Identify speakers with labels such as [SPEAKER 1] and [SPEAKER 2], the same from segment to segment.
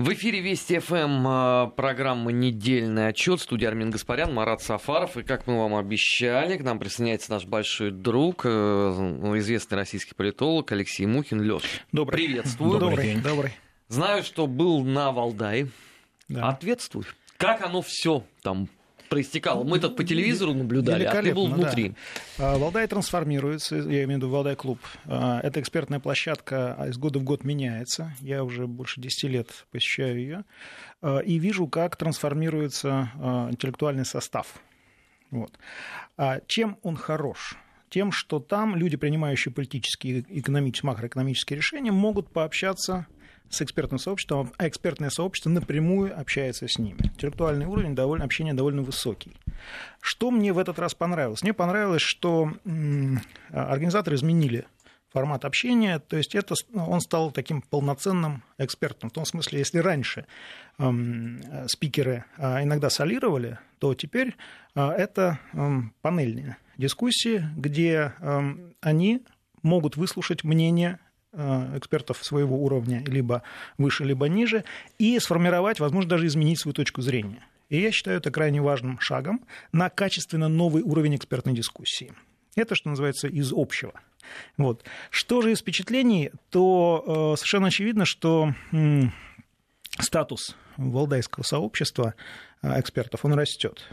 [SPEAKER 1] В эфире Вести ФМ а, программа «Недельный отчет». Студия Армин Гаспарян, Марат Сафаров. И, как мы вам обещали, к нам присоединяется наш большой друг, э, известный российский политолог Алексей Мухин. Леш,
[SPEAKER 2] Добрый.
[SPEAKER 1] приветствую.
[SPEAKER 2] Добрый день. Добрый.
[SPEAKER 1] Знаю, что был на Валдае. Да. Ответствуй. Как оно все там проистекало. Мы тут по телевизору наблюдали, а ты был внутри.
[SPEAKER 2] Да. Валдай трансформируется, я имею в виду Валдай клуб. А, эта экспертная площадка из года в год меняется. Я уже больше 10 лет посещаю ее. А, и вижу, как трансформируется а, интеллектуальный состав. Вот. Чем он хорош? Тем, что там люди, принимающие политические, экономические, макроэкономические решения, могут пообщаться с экспертным сообществом, а экспертное сообщество напрямую общается с ними. Интеллектуальный уровень довольно, общения довольно высокий. Что мне в этот раз понравилось? Мне понравилось, что организаторы изменили формат общения, то есть это, он стал таким полноценным экспертом. В том смысле, если раньше спикеры э, иногда солировали, то теперь э, это панельные дискуссии, где они могут выслушать мнение экспертов своего уровня, либо выше, либо ниже, и сформировать, возможно, даже изменить свою точку зрения. И я считаю это крайне важным шагом на качественно новый уровень экспертной дискуссии. Это, что называется, из общего. Вот. Что же из впечатлений, то э, совершенно очевидно, что э, статус валдайского сообщества э, экспертов, он растет.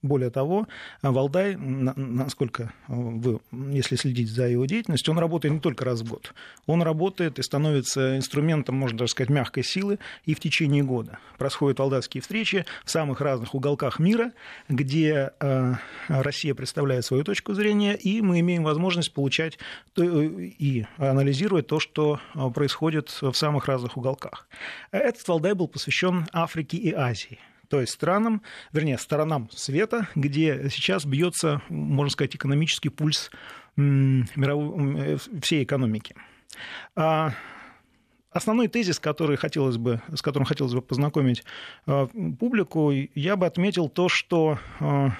[SPEAKER 2] Более того, Валдай, насколько вы, если следить за его деятельностью, он работает не только раз в год. Он работает и становится инструментом, можно даже сказать, мягкой силы и в течение года. Происходят валдайские встречи в самых разных уголках мира, где э, Россия представляет свою точку зрения, и мы имеем возможность получать и анализировать то, что происходит в самых разных уголках. Этот Валдай был посвящен Африке и Азии то есть странам, вернее, сторонам света, где сейчас бьется, можно сказать, экономический пульс мировой, э, всей экономики. А основной тезис, который хотелось бы, с которым хотелось бы познакомить а, публику, я бы отметил то, что а,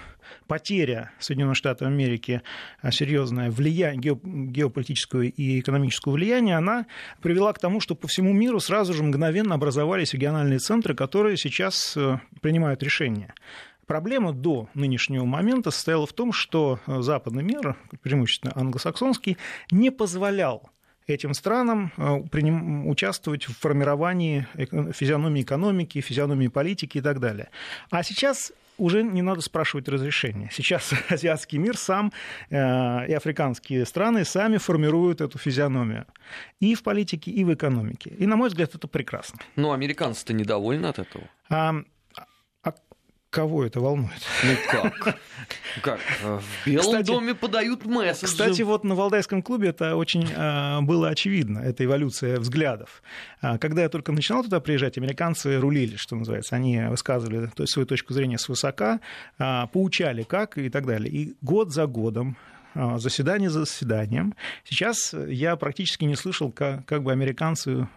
[SPEAKER 2] потеря Соединенных Штатов Америки а, серьезное влияние, геополитическое и экономическое влияние, она привела к тому, что по всему миру сразу же мгновенно образовались региональные центры, которые сейчас э, принимают решения. Проблема до нынешнего момента состояла в том, что э, западный мир, преимущественно англосаксонский, не позволял этим странам э, участвовать в формировании физиономии экономики, физиономии политики и так далее. А сейчас уже не надо спрашивать разрешения. Сейчас азиатский мир сам э, и африканские страны сами формируют эту физиономию и в политике, и в экономике. И, на мой взгляд, это прекрасно.
[SPEAKER 1] Но американцы-то недовольны от этого.
[SPEAKER 2] Кого это волнует?
[SPEAKER 1] Ну как? Как? В Белом кстати, доме подают месседжи.
[SPEAKER 2] Кстати, вот на Валдайском клубе это очень э, было очевидно, эта эволюция взглядов. А, когда я только начинал туда приезжать, американцы рулили, что называется. Они высказывали то есть, свою точку зрения свысока, э, поучали как и так далее. И год за годом заседание за заседанием. Сейчас я практически не слышал, как, как бы американцы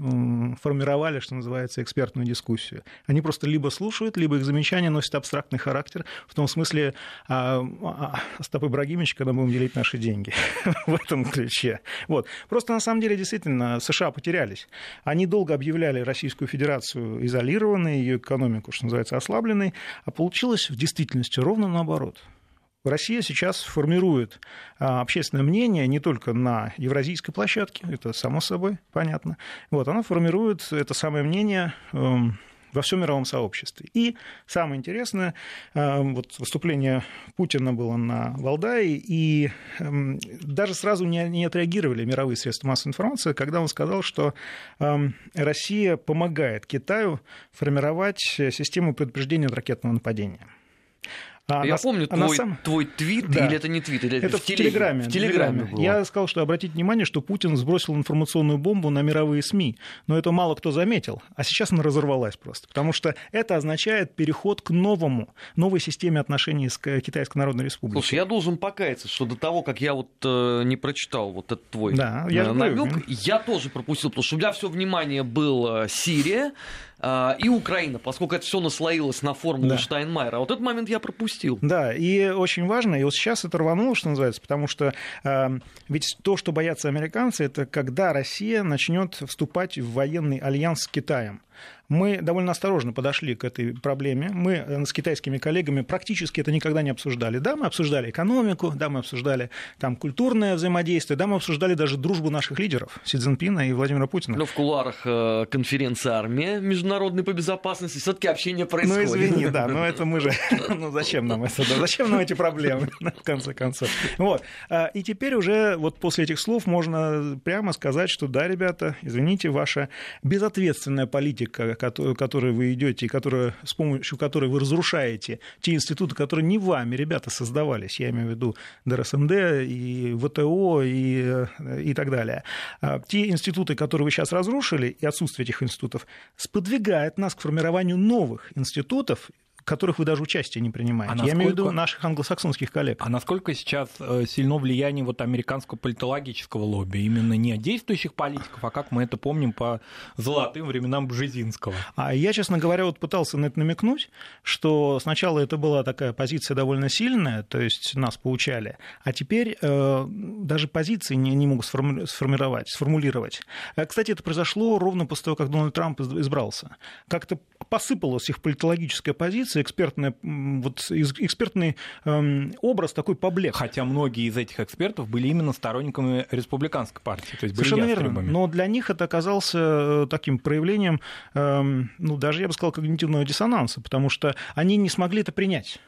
[SPEAKER 2] формировали, что называется, экспертную дискуссию. Они просто либо слушают, либо их замечания носят абстрактный характер, в том смысле, а, а, Остап Ибрагимович, когда будем делить наши деньги, в этом ключе. Вот. Просто на самом деле, действительно, США потерялись. Они долго объявляли Российскую Федерацию изолированной, ее экономику, что называется, ослабленной, а получилось в действительности ровно наоборот. Россия сейчас формирует а, общественное мнение не только на евразийской площадке, это само собой понятно. Вот, она формирует это самое мнение эм, во всем мировом сообществе. И самое интересное, э, вот выступление Путина было на Валдае, и эм, даже сразу не, отреагировали мировые средства массовой информации, когда он сказал, что эм, Россия помогает Китаю формировать систему предупреждения от ракетного нападения.
[SPEAKER 1] А Я на, помню а твой, сам... твой твит, да. или это не твит, или
[SPEAKER 2] это в, в Телеграме. В Телеграме. Было. Я сказал, что обратите внимание, что Путин сбросил информационную бомбу на мировые СМИ, но это мало кто заметил, а сейчас она разорвалась просто, потому что это означает переход к новому, новой системе отношений с Китайской Народной Республикой.
[SPEAKER 1] Слушай, я должен покаяться, что до того, как я вот э, не прочитал вот этот твой да, я э, намек, я тоже пропустил, потому что у меня все внимание было Сирия, и Украина, поскольку это все наслоилось на формулу да. Штайнмайера. А вот этот момент я пропустил.
[SPEAKER 2] Да, и очень важно, и вот сейчас это рвануло, что называется, потому что э, ведь то, что боятся американцы, это когда Россия начнет вступать в военный альянс с Китаем. Мы довольно осторожно подошли к этой проблеме. Мы э, с китайскими коллегами практически это никогда не обсуждали. Да, мы обсуждали экономику, да, мы обсуждали там культурное взаимодействие, да, мы обсуждали даже дружбу наших лидеров Си Цзиньпина и Владимира Путина.
[SPEAKER 1] Но в кулуарах э, конференции армия международной по безопасности все-таки общение происходит.
[SPEAKER 2] Ну извини, да, но это мы же, ну зачем нам это, да, зачем нам эти проблемы, в конце концов. Вот. А, и теперь уже вот после этих слов можно прямо сказать, что да, ребята, извините, ваша безответственная политика, которой вы идете и которая, с помощью которой вы разрушаете те институты, которые не вами, ребята, создавались, я имею в виду ДРСМД и ВТО и, и так далее. А, те институты, которые вы сейчас разрушили, и отсутствие этих институтов, сподвигает нас к формированию новых институтов, которых вы даже участие не принимаете. А насколько... Я имею в виду наших англосаксонских коллег.
[SPEAKER 3] А насколько сейчас э, сильно влияние вот американского политологического лобби? Именно не действующих политиков, а как мы это помним по золотым временам Бжезинского?
[SPEAKER 2] А я, честно говоря, вот пытался на это намекнуть, что сначала это была такая позиция довольно сильная, то есть нас поучали, а теперь э, даже позиции не, не могут сформировать, сформулировать. Э, кстати, это произошло ровно после того, как Дональд Трамп избрался. Как-то посыпалась их политологическая позиция, экспертная, вот, экспертный эм, образ такой поблек.
[SPEAKER 3] Хотя многие из этих экспертов были именно сторонниками республиканской партии, то есть
[SPEAKER 2] Совершенно верно, но для них это оказался э, таким проявлением, эм, ну, даже, я бы сказал, когнитивного диссонанса, потому что они не смогли это принять.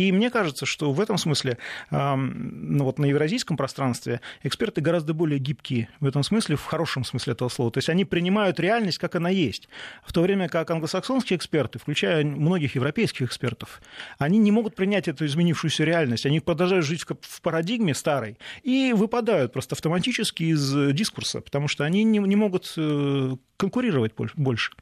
[SPEAKER 2] И мне кажется, что в этом смысле, ну вот на евразийском пространстве эксперты гораздо более гибкие в этом смысле, в хорошем смысле этого слова. То есть они принимают реальность, как она есть. В то время как англосаксонские эксперты, включая многих европейских экспертов, они не могут принять эту изменившуюся реальность. Они продолжают жить в парадигме старой и выпадают просто автоматически из дискурса, потому что они не, не могут э, конкурировать больше.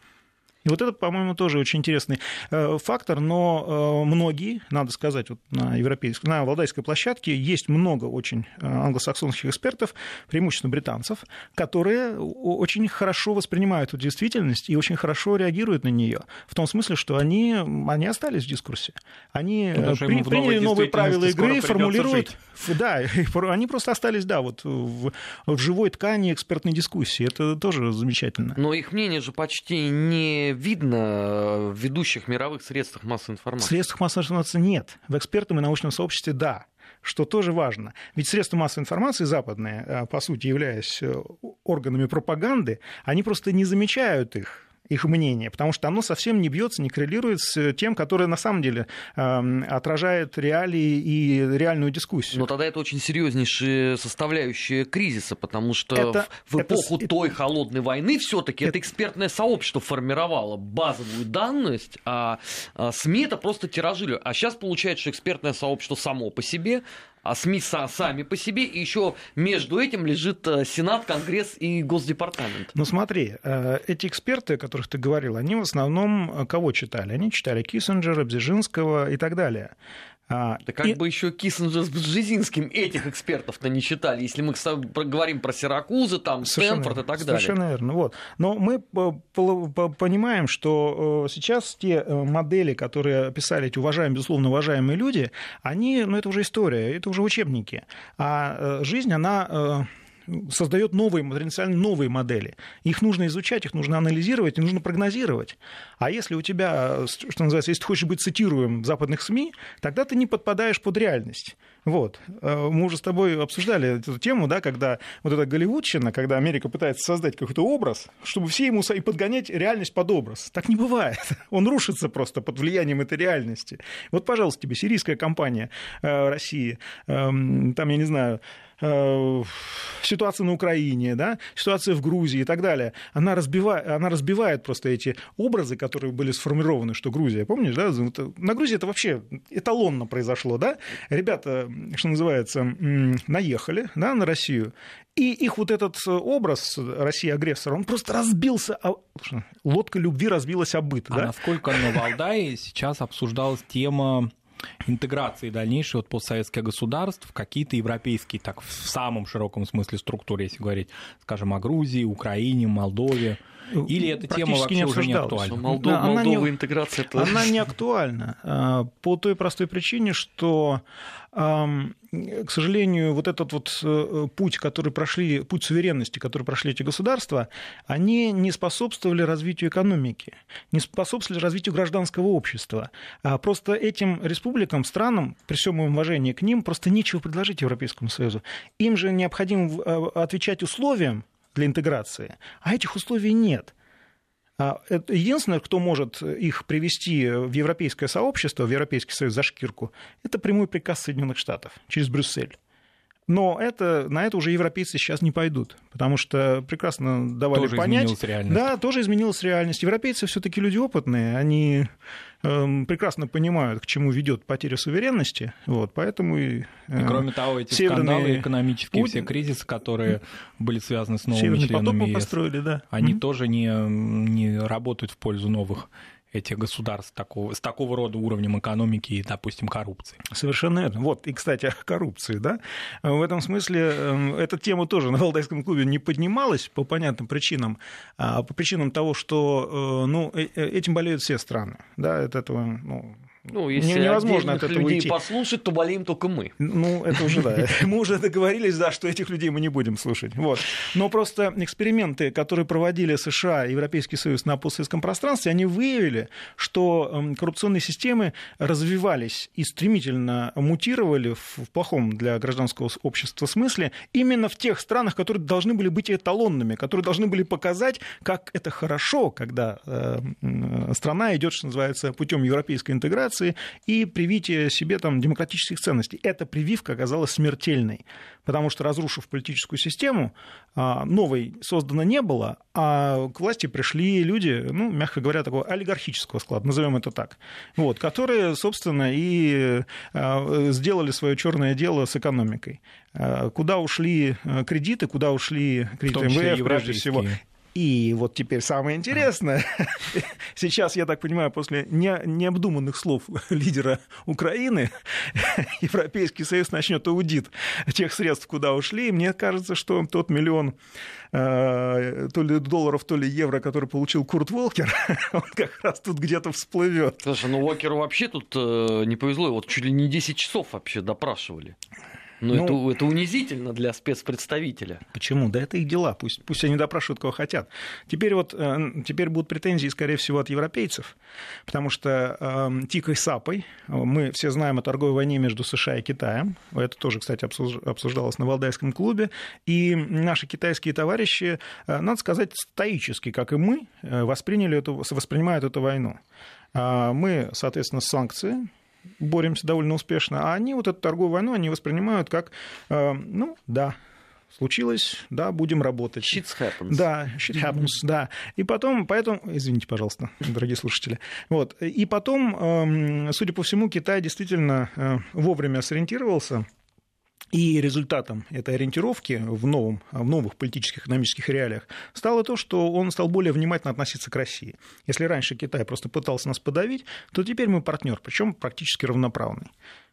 [SPEAKER 2] И вот это, по-моему, тоже очень интересный э, фактор, но э, многие, надо сказать, вот на европейской, на Валдайской площадке есть много очень э, англосаксонских экспертов, преимущественно британцев, которые очень хорошо воспринимают эту действительность и очень хорошо реагируют на нее. В том смысле, что они, они остались в дискурсе. Они при, приняли новые правила игры, формулируют... Да, они просто остались, да, вот в, в живой ткани экспертной дискуссии. Это тоже замечательно.
[SPEAKER 1] Но их мнение же почти не видно в ведущих мировых средствах массовой информации? В
[SPEAKER 2] средствах массовой информации нет. В экспертном и научном сообществе да что тоже важно. Ведь средства массовой информации западные, э, по сути, являясь э, органами пропаганды, они просто не замечают их их мнение, потому что оно совсем не бьется, не коррелирует с тем, которое на самом деле э, отражает реалии и реальную дискуссию.
[SPEAKER 1] Но тогда это очень серьезнейшая составляющая кризиса, потому что это, в эпоху это, той холодной войны все-таки это, это экспертное сообщество формировало базовую данность, а, а СМИ это просто тиражили. А сейчас получается, что экспертное сообщество само по себе а СМИ сами по себе, и еще между этим лежит э, Сенат, Конгресс и Госдепартамент.
[SPEAKER 2] Ну смотри, э, эти эксперты, о которых ты говорил, они в основном э, кого читали? Они читали Киссинджера, Бзежинского и так далее.
[SPEAKER 1] А, да как и... бы еще Киссинджер с Бжезинским этих экспертов-то не читали, если мы говорим про Сиракузы, там, Стэнфорд и так
[SPEAKER 2] далее. Совершенно верно. Вот. Но мы понимаем, что э, сейчас те э, модели, которые писали эти уважаемые, безусловно, уважаемые люди, они, ну это уже история, это уже учебники. А э, жизнь, она создает новые, потенциально новые модели. Их нужно изучать, их нужно анализировать, и нужно прогнозировать. А если у тебя, что называется, если ты хочешь быть цитируем в западных СМИ, тогда ты не подпадаешь под реальность. Вот. Э, мы уже с тобой обсуждали эту тему, да, когда вот эта голливудщина, когда Америка пытается создать какой-то образ, чтобы все ему и подгонять реальность под образ. Так не бывает. Он рушится просто под влиянием этой реальности. Вот, пожалуйста, тебе сирийская компания э, России, эм, там, я не знаю, Э, ситуация на Украине, да, ситуация в Грузии и так далее, она разбивает, она разбивает просто эти образы, которые были сформированы, что Грузия, помнишь, да, на Грузии это вообще эталонно произошло, да, ребята, что называется, наехали, да, на Россию, и их вот этот образ России агрессора, он просто разбился, лодка любви разбилась о быт.
[SPEAKER 3] А да? насколько на Валдае сейчас обсуждалась тема интеграции дальнейшей вот постсоветских государств в какие-то европейские, так в самом широком смысле структуры, если говорить, скажем, о Грузии, Украине, Молдове. Или эта тема вообще не уже не актуальна?
[SPEAKER 1] Молдова, да, Молдова не, интеграция...
[SPEAKER 2] Это... Она не актуальна а, по той простой причине, что к сожалению, вот этот вот э, путь, который прошли, путь суверенности, который прошли эти государства, они не способствовали развитию экономики, не способствовали развитию гражданского общества. А просто этим республикам, странам, при всем моем уважении к ним, просто нечего предложить Европейскому Союзу. Им же необходимо э, отвечать условиям для интеграции, а этих условий нет. А, единственное, кто может их привести в европейское сообщество, в Европейский Союз за шкирку, это прямой приказ Соединенных Штатов через Брюссель. Но это, на это уже европейцы сейчас не пойдут, потому что прекрасно давали
[SPEAKER 3] тоже
[SPEAKER 2] понять.
[SPEAKER 3] Изменилась реальность.
[SPEAKER 2] Да, тоже изменилась реальность. Европейцы все-таки люди опытные, они э, прекрасно понимают, к чему ведет потеря суверенности, вот, поэтому и,
[SPEAKER 3] и кроме того, эти скандалы экономические, путь... все кризисы, которые были связаны с новыми
[SPEAKER 2] Северный
[SPEAKER 3] членами ЕС,
[SPEAKER 2] построили, да.
[SPEAKER 3] они mm-hmm. тоже не, не работают в пользу новых этих государств такого, с такого рода уровнем экономики и, допустим, коррупции.
[SPEAKER 2] Совершенно верно. Вот, и, кстати, о коррупции, да, в этом смысле эм, эта тема тоже на Валдайском клубе не поднималась по понятным причинам, а по причинам того, что, э, ну, э, э, этим болеют все страны, да, от этого, ну,
[SPEAKER 1] ну, если невозможно от этого людей уйти. послушать, то болеем только мы.
[SPEAKER 2] Ну, это уже да. Мы уже договорились, да, что этих людей мы не будем слушать. Вот. Но просто эксперименты, которые проводили США и Европейский Союз на постсоветском пространстве, они выявили, что эм, коррупционные системы развивались и стремительно мутировали в плохом для гражданского общества смысле именно в тех странах, которые должны были быть эталонными, которые должны были показать, как это хорошо, когда э, страна идет, что называется, путем европейской интеграции, интеграции и привитие себе там, демократических ценностей. Эта прививка оказалась смертельной, потому что, разрушив политическую систему, а, новой создано не было, а к власти пришли люди, ну, мягко говоря, такого олигархического склада, назовем это так, вот, которые, собственно, и а, сделали свое черное дело с экономикой. А, куда ушли кредиты, куда ушли кредиты МВФ, прежде всего, и вот теперь самое интересное. Сейчас, я так понимаю, после не, необдуманных слов лидера Украины, Европейский Союз начнет аудит тех средств, куда ушли. И мне кажется, что тот миллион э, то ли долларов, то ли евро, который получил Курт Волкер, он как раз тут где-то всплывет.
[SPEAKER 1] Слушай, ну Волкеру вообще тут э, не повезло. Вот чуть ли не 10 часов вообще допрашивали. Но ну, это, это унизительно для спецпредставителя.
[SPEAKER 2] Почему? Да это их дела. Пусть, пусть они допрашивают, кого хотят. Теперь, вот, э, теперь будут претензии, скорее всего, от европейцев, потому что э, тикой сапой мы все знаем о торговой войне между США и Китаем. Это тоже, кстати, обсуждалось на Валдайском клубе. И наши китайские товарищи, э, надо сказать, стоически, как и мы, э, восприняли эту, воспринимают эту войну. А мы, соответственно, санкции, боремся довольно успешно, а они вот эту торговую войну они воспринимают как, э, ну, да, случилось, да, будем работать.
[SPEAKER 1] Shit happens.
[SPEAKER 2] Да, shit happens, mm-hmm. да. И потом, поэтому, извините, пожалуйста, дорогие слушатели, вот, и потом, эм, судя по всему, Китай действительно э, вовремя сориентировался, и результатом этой ориентировки в, новом, в новых политических экономических реалиях стало то, что он стал более внимательно относиться к России. Если раньше Китай просто пытался нас подавить, то теперь мы партнер, причем практически равноправный.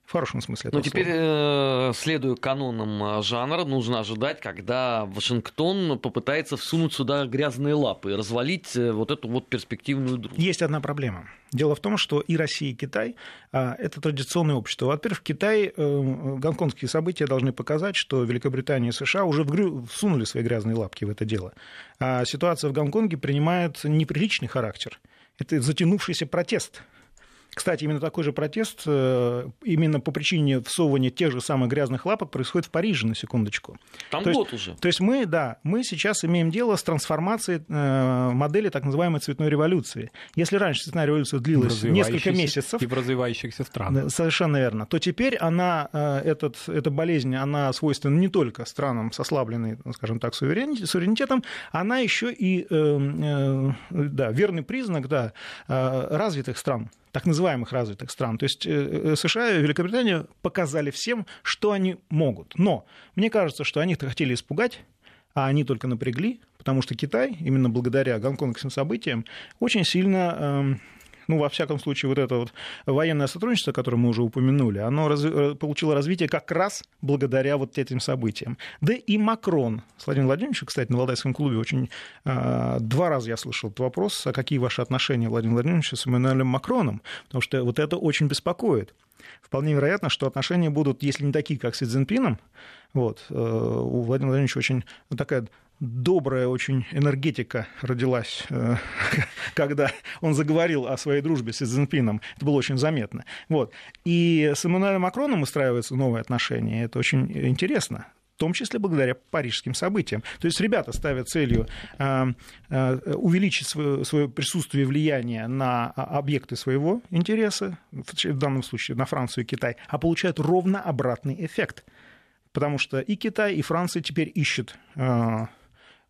[SPEAKER 2] В хорошем смысле
[SPEAKER 1] Но теперь, слова. Э, следуя канонам э, жанра, нужно ожидать, когда Вашингтон попытается всунуть сюда грязные лапы и развалить э, вот эту вот перспективную дружбу.
[SPEAKER 2] Есть одна проблема. Дело в том, что и Россия, и Китай – это традиционное общество. Во-первых, в Китае гонконгские события должны показать, что Великобритания и США уже всунули свои грязные лапки в это дело. А ситуация в Гонконге принимает неприличный характер. Это затянувшийся протест кстати, именно такой же протест э, именно по причине всовывания тех же самых грязных лапок происходит в Париже, на секундочку.
[SPEAKER 1] Там то год есть, уже.
[SPEAKER 2] То есть мы, да, мы сейчас имеем дело с трансформацией э, модели так называемой цветной революции. Если раньше цветная революция длилась несколько месяцев...
[SPEAKER 3] И в развивающихся странах.
[SPEAKER 2] Совершенно верно. То теперь она, э, этот, эта болезнь, она свойственна не только странам с ослабленной, скажем так, суверенитетом, она еще и да, верный признак да, развитых стран так называемых развитых стран. То есть э, э, США и Великобритания показали всем, что они могут. Но мне кажется, что они хотели испугать, а они только напрягли, потому что Китай, именно благодаря гонконгским событиям, очень сильно эм, ну, во всяком случае, вот это вот военное сотрудничество, которое мы уже упомянули, оно раз, э, получило развитие как раз благодаря вот этим событиям. Да и Макрон, с Владимиром Владимировичем, кстати, на Валдайском клубе очень э, два раза я слышал этот вопрос, а какие ваши отношения, Владимир Владимирович, с Эммануэлем Макроном, потому что вот это очень беспокоит. Вполне вероятно, что отношения будут, если не такие, как с Цзиньпином, вот, э, у Владимира Владимировича очень такая добрая очень энергетика родилась, э, когда он заговорил о своей дружбе с Цзиньпином. Это было очень заметно. Вот. И с Эммануэлем Макроном устраиваются новые отношения. Это очень интересно в том числе благодаря парижским событиям. То есть ребята ставят целью э, э, увеличить свое, свое присутствие и влияние на объекты своего интереса, в данном случае на Францию и Китай, а получают ровно обратный эффект. Потому что и Китай, и Франция теперь ищут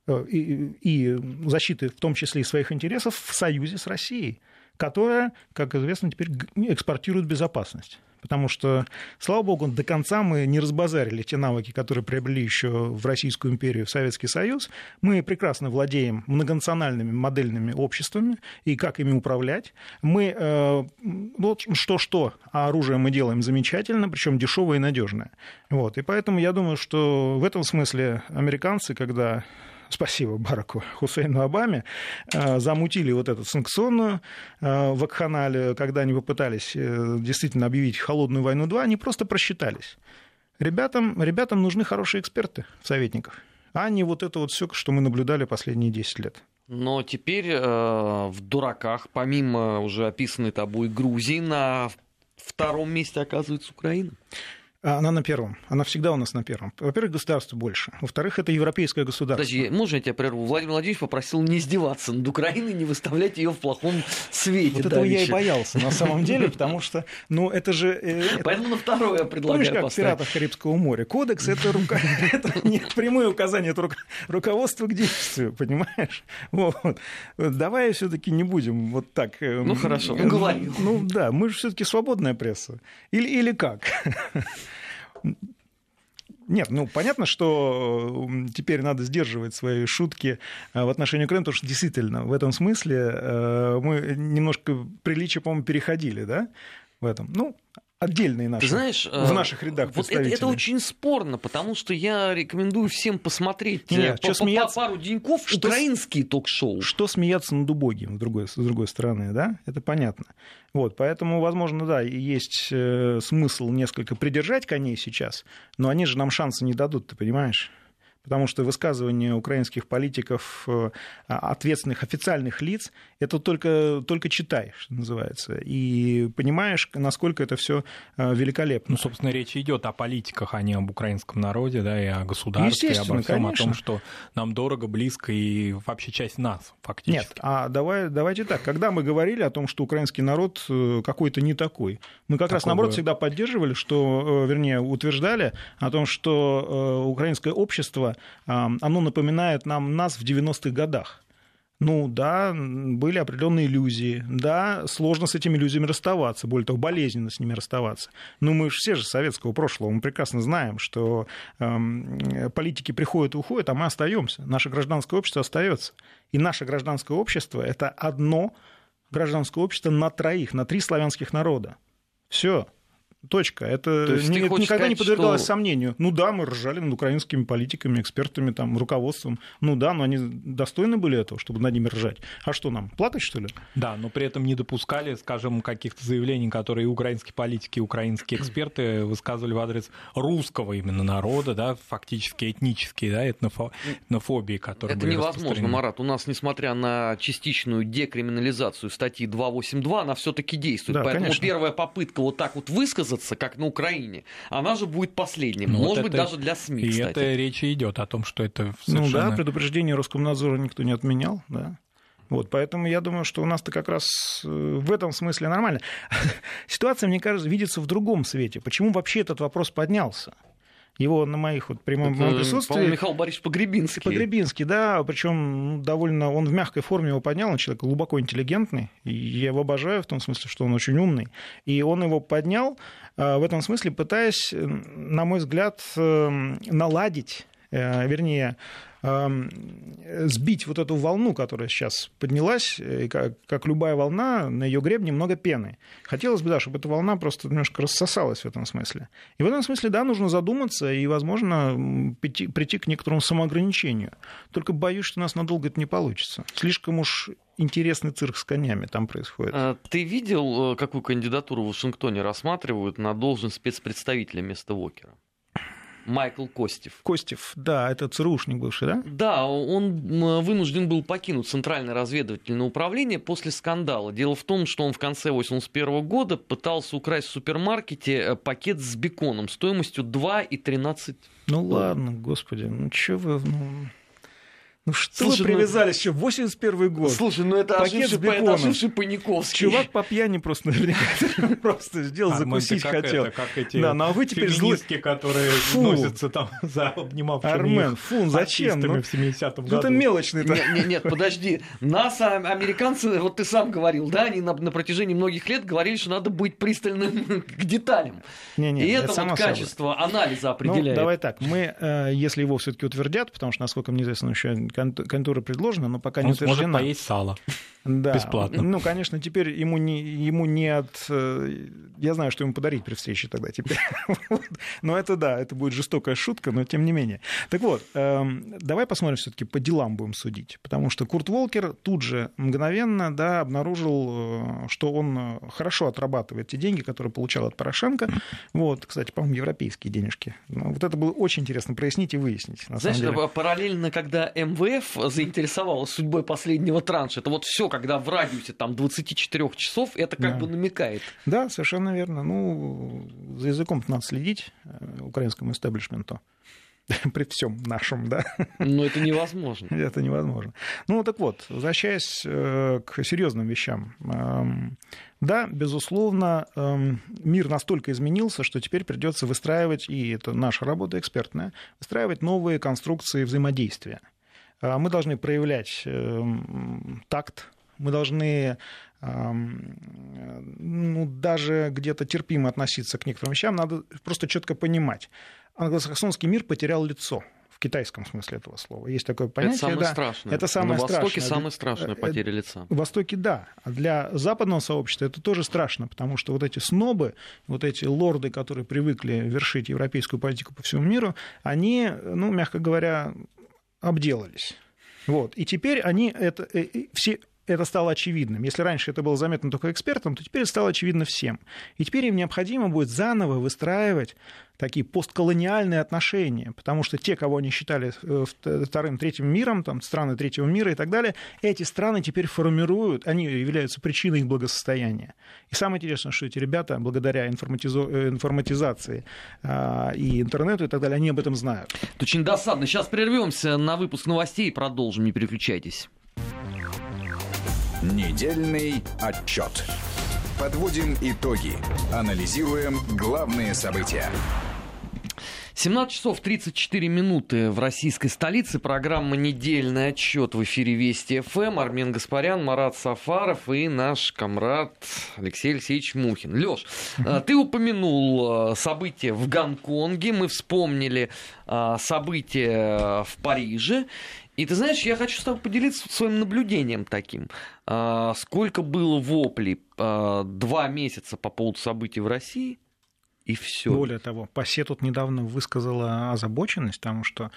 [SPEAKER 2] и, и защиты, в том числе и своих интересов, в союзе с Россией, которая, как известно, теперь экспортирует безопасность. Потому что, слава богу, до конца мы не разбазарили те навыки, которые приобрели еще в Российскую империю, в Советский Союз. Мы прекрасно владеем многонациональными модельными обществами и как ими управлять. Мы, э, вот что-что, а оружие мы делаем замечательно, причем дешевое и надежное. Вот. И поэтому я думаю, что в этом смысле американцы, когда спасибо Бараку Хусейну Обаме, э, замутили вот эту санкционную э, вакханалию, когда они попытались э, действительно объявить холодную войну 2, они просто просчитались. Ребятам, ребятам нужны хорошие эксперты в советниках, а не вот это вот все, что мы наблюдали последние 10 лет.
[SPEAKER 1] Но теперь э, в дураках, помимо уже описанной тобой Грузии, на втором месте оказывается Украина.
[SPEAKER 2] А она на первом. Она всегда у нас на первом. Во-первых, государство больше. Во-вторых, это европейское государство.
[SPEAKER 1] Подожди, можно я тебя прерву? Владимир Владимирович попросил не издеваться над Украиной, не выставлять ее в плохом свете.
[SPEAKER 2] Вот этого я и боялся, на самом деле, потому что, ну, это же...
[SPEAKER 1] Э, Поэтому на второе я предлагаю
[SPEAKER 2] Помнишь, как в «Пиратах Карибского моря»? Кодекс — это, рука... это не прямое указание, это руководство к действию, понимаешь? Вот. Давай все таки не будем вот так...
[SPEAKER 1] Э, ну, хорошо, уговорил.
[SPEAKER 2] Ну, да, мы же все таки свободная пресса. Или, или как? Нет, ну понятно, что теперь надо сдерживать свои шутки э, в отношении Украины, потому что действительно в этом смысле э, мы немножко приличие, по-моему, переходили, да, в этом. Ну, отдельные наши, Ты знаешь, в э, наших рядах
[SPEAKER 1] вот это, это очень спорно, потому что я рекомендую всем посмотреть Нет, по, что по, смеяться, по пару деньков что, украинские ток-шоу.
[SPEAKER 2] Что смеяться над убогим, с другой, с другой стороны, да, это понятно. Вот, поэтому, возможно, да, есть э, смысл несколько придержать коней сейчас, но они же нам шанса не дадут, ты понимаешь? Потому что высказывания украинских политиков, э, ответственных официальных лиц, это только, только читай, что называется, и понимаешь, насколько это все э, великолепно.
[SPEAKER 3] Ну, собственно, речь идет о политиках, а не об украинском народе, да, и о государстве, и обо всем, конечно. о том, что нам дорого, близко и вообще часть нас, фактически.
[SPEAKER 2] Нет, а давай, давайте так, когда мы говорили о том, что украинский народ э, какой-то не такой, мы как Такого... раз, наоборот, всегда поддерживали, что, вернее, утверждали о том, что украинское общество оно напоминает нам нас в 90-х годах. Ну да, были определенные иллюзии, да, сложно с этими иллюзиями расставаться, более того, болезненно с ними расставаться. Но мы же все же советского прошлого, мы прекрасно знаем, что э, политики приходят и уходят, а мы остаемся. Наше гражданское общество остается. И наше гражданское общество это одно гражданское общество на троих, на три славянских народа. Все. Точка. Это не, никогда сказать, не подвергалось что... сомнению. Ну да, мы ржали над украинскими политиками, экспертами, там, руководством. Ну да, но они достойны были этого, чтобы над ними ржать. А что нам, плакать, что ли?
[SPEAKER 3] Да, но при этом не допускали, скажем, каких-то заявлений, которые украинские политики, украинские эксперты высказывали в адрес русского именно народа, да, фактически этнические, да, этнофо... этнофобии, которые
[SPEAKER 1] Это
[SPEAKER 3] были
[SPEAKER 1] невозможно, Марат. У нас, несмотря на частичную декриминализацию статьи 282, она все-таки действует. Да, Поэтому конечно. первая попытка вот так вот высказать высказаться, как на Украине, она же будет последней. Ну, Может вот быть, это... даже для СМИ,
[SPEAKER 3] И
[SPEAKER 1] кстати.
[SPEAKER 3] это речь идет о том, что это
[SPEAKER 2] совершенно... Ну да, предупреждение Роскомнадзора никто не отменял, да. Вот, поэтому я думаю, что у нас-то как раз э, в этом смысле нормально. Ситуация, мне кажется, видится в другом свете. Почему вообще этот вопрос поднялся? Его на моих вот прямом Это, присутствии...
[SPEAKER 1] Михаил Борисович Погребинский.
[SPEAKER 2] Погребинский, да, причем довольно... Он в мягкой форме его поднял, он человек глубоко интеллигентный, и я его обожаю в том смысле, что он очень умный. И он его поднял а, в этом смысле, пытаясь, на мой взгляд, эм, наладить вернее, сбить вот эту волну, которая сейчас поднялась, как, как любая волна, на ее гребне много пены. Хотелось бы, да, чтобы эта волна просто немножко рассосалась в этом смысле. И в этом смысле, да, нужно задуматься и, возможно, прийти, прийти к некоторому самоограничению. Только боюсь, что у нас надолго это не получится. Слишком уж интересный цирк с конями там происходит. А,
[SPEAKER 1] ты видел, э, какую кандидатуру в Вашингтоне рассматривают на должность спецпредставителя вместо Уокера? Майкл Костев.
[SPEAKER 2] Костев, да, это ЦРУшник бывший, да?
[SPEAKER 1] Да, он вынужден был покинуть Центральное разведывательное управление после скандала. Дело в том, что он в конце 1981 года пытался украсть в супермаркете э, пакет с беконом стоимостью 2,13
[SPEAKER 2] Ну ладно, господи, ну что вы... Ну... Ну что Слушай, вы привязались еще? 81 год.
[SPEAKER 1] Слушай, ну это Пакет оживший, это оживший Паниковский.
[SPEAKER 2] Чувак по пьяни просто наверняка просто сделал, а, закусить хотел.
[SPEAKER 3] Это, как эти да, ну а вы теперь феминистки, которые фу. носятся там за обнимавшими
[SPEAKER 2] Армен, фу, зачем?
[SPEAKER 3] Ну, в 70-м году.
[SPEAKER 2] Это мелочный.
[SPEAKER 1] Нет, нет, нет, подожди. Нас, а, американцы, вот ты сам говорил, да, они на, на протяжении многих лет говорили, что надо быть пристальным к деталям. Не, не, И это, это вот качество собой. анализа определяет.
[SPEAKER 2] Ну, давай так, мы, э, если его все-таки утвердят, потому что, насколько мне известно, еще контора предложена, но пока
[SPEAKER 3] Он
[SPEAKER 2] не утверждена.
[SPEAKER 3] Он сможет поесть сало.
[SPEAKER 2] Да.
[SPEAKER 3] Бесплатно.
[SPEAKER 2] Ну, конечно, теперь ему не, ему не от... Э, я знаю, что ему подарить при встрече тогда теперь. но это да, это будет жестокая шутка, но тем не менее. Так вот, эм, давай посмотрим все таки по делам будем судить. Потому что Курт Волкер тут же мгновенно да, обнаружил, э, что он э, хорошо отрабатывает те деньги, которые получал от Порошенко. Вот, кстати, по-моему, европейские денежки. Ну, вот это было очень интересно прояснить и выяснить.
[SPEAKER 1] На Знаешь, деле. параллельно, когда МВФ заинтересовалась судьбой последнего транша, это вот все когда в радиусе там 24 часов, это как да. бы намекает.
[SPEAKER 2] Да, совершенно верно. Ну, за языком надо следить э, украинскому истеблишменту при всем нашем, да.
[SPEAKER 1] Но это невозможно.
[SPEAKER 2] Это невозможно. Ну, так вот, возвращаясь э, к серьезным вещам. Эм, да, безусловно, эм, мир настолько изменился, что теперь придется выстраивать, и это наша работа экспертная, выстраивать новые конструкции взаимодействия. Э, мы должны проявлять эм, такт, мы должны ну, даже где-то терпимо относиться к некоторым вещам, надо просто четко понимать. Англосаксонский мир потерял лицо в китайском смысле этого слова. Есть такое понятие. Это
[SPEAKER 1] самое да, страшное.
[SPEAKER 2] Это самое
[SPEAKER 1] На Востоке
[SPEAKER 2] страшное.
[SPEAKER 1] самая страшная э, потеря лица.
[SPEAKER 2] В Востоке да. А для западного сообщества это тоже страшно, потому что вот эти снобы, вот эти лорды, которые привыкли вершить европейскую политику по всему миру, они, ну, мягко говоря, обделались. Вот. И теперь они это, э, все это стало очевидным. Если раньше это было заметно только экспертам, то теперь это стало очевидно всем. И теперь им необходимо будет заново выстраивать такие постколониальные отношения, потому что те, кого они считали э, вторым, третьим миром, там, страны третьего мира и так далее, эти страны теперь формируют, они являются причиной их благосостояния. И самое интересное, что эти ребята, благодаря информатизо... Э, информатизации а, и интернету и так далее, они об этом знают.
[SPEAKER 1] Это очень досадно. Сейчас прервемся на выпуск новостей и продолжим, не переключайтесь.
[SPEAKER 4] Недельный отчет. Подводим итоги. Анализируем главные события.
[SPEAKER 1] 17 часов 34 минуты в российской столице. Программа «Недельный отчет» в эфире Вести ФМ. Армен Гаспарян, Марат Сафаров и наш комрад Алексей Алексеевич Мухин. Леш, а, ты упомянул а, события в Гонконге. Мы вспомнили а, события в Париже. И ты знаешь, я хочу с тобой поделиться своим наблюдением таким. А, сколько было воплей а, два месяца по поводу событий в России, и все.
[SPEAKER 2] Более того, ПАСЕ тут недавно высказала озабоченность, потому что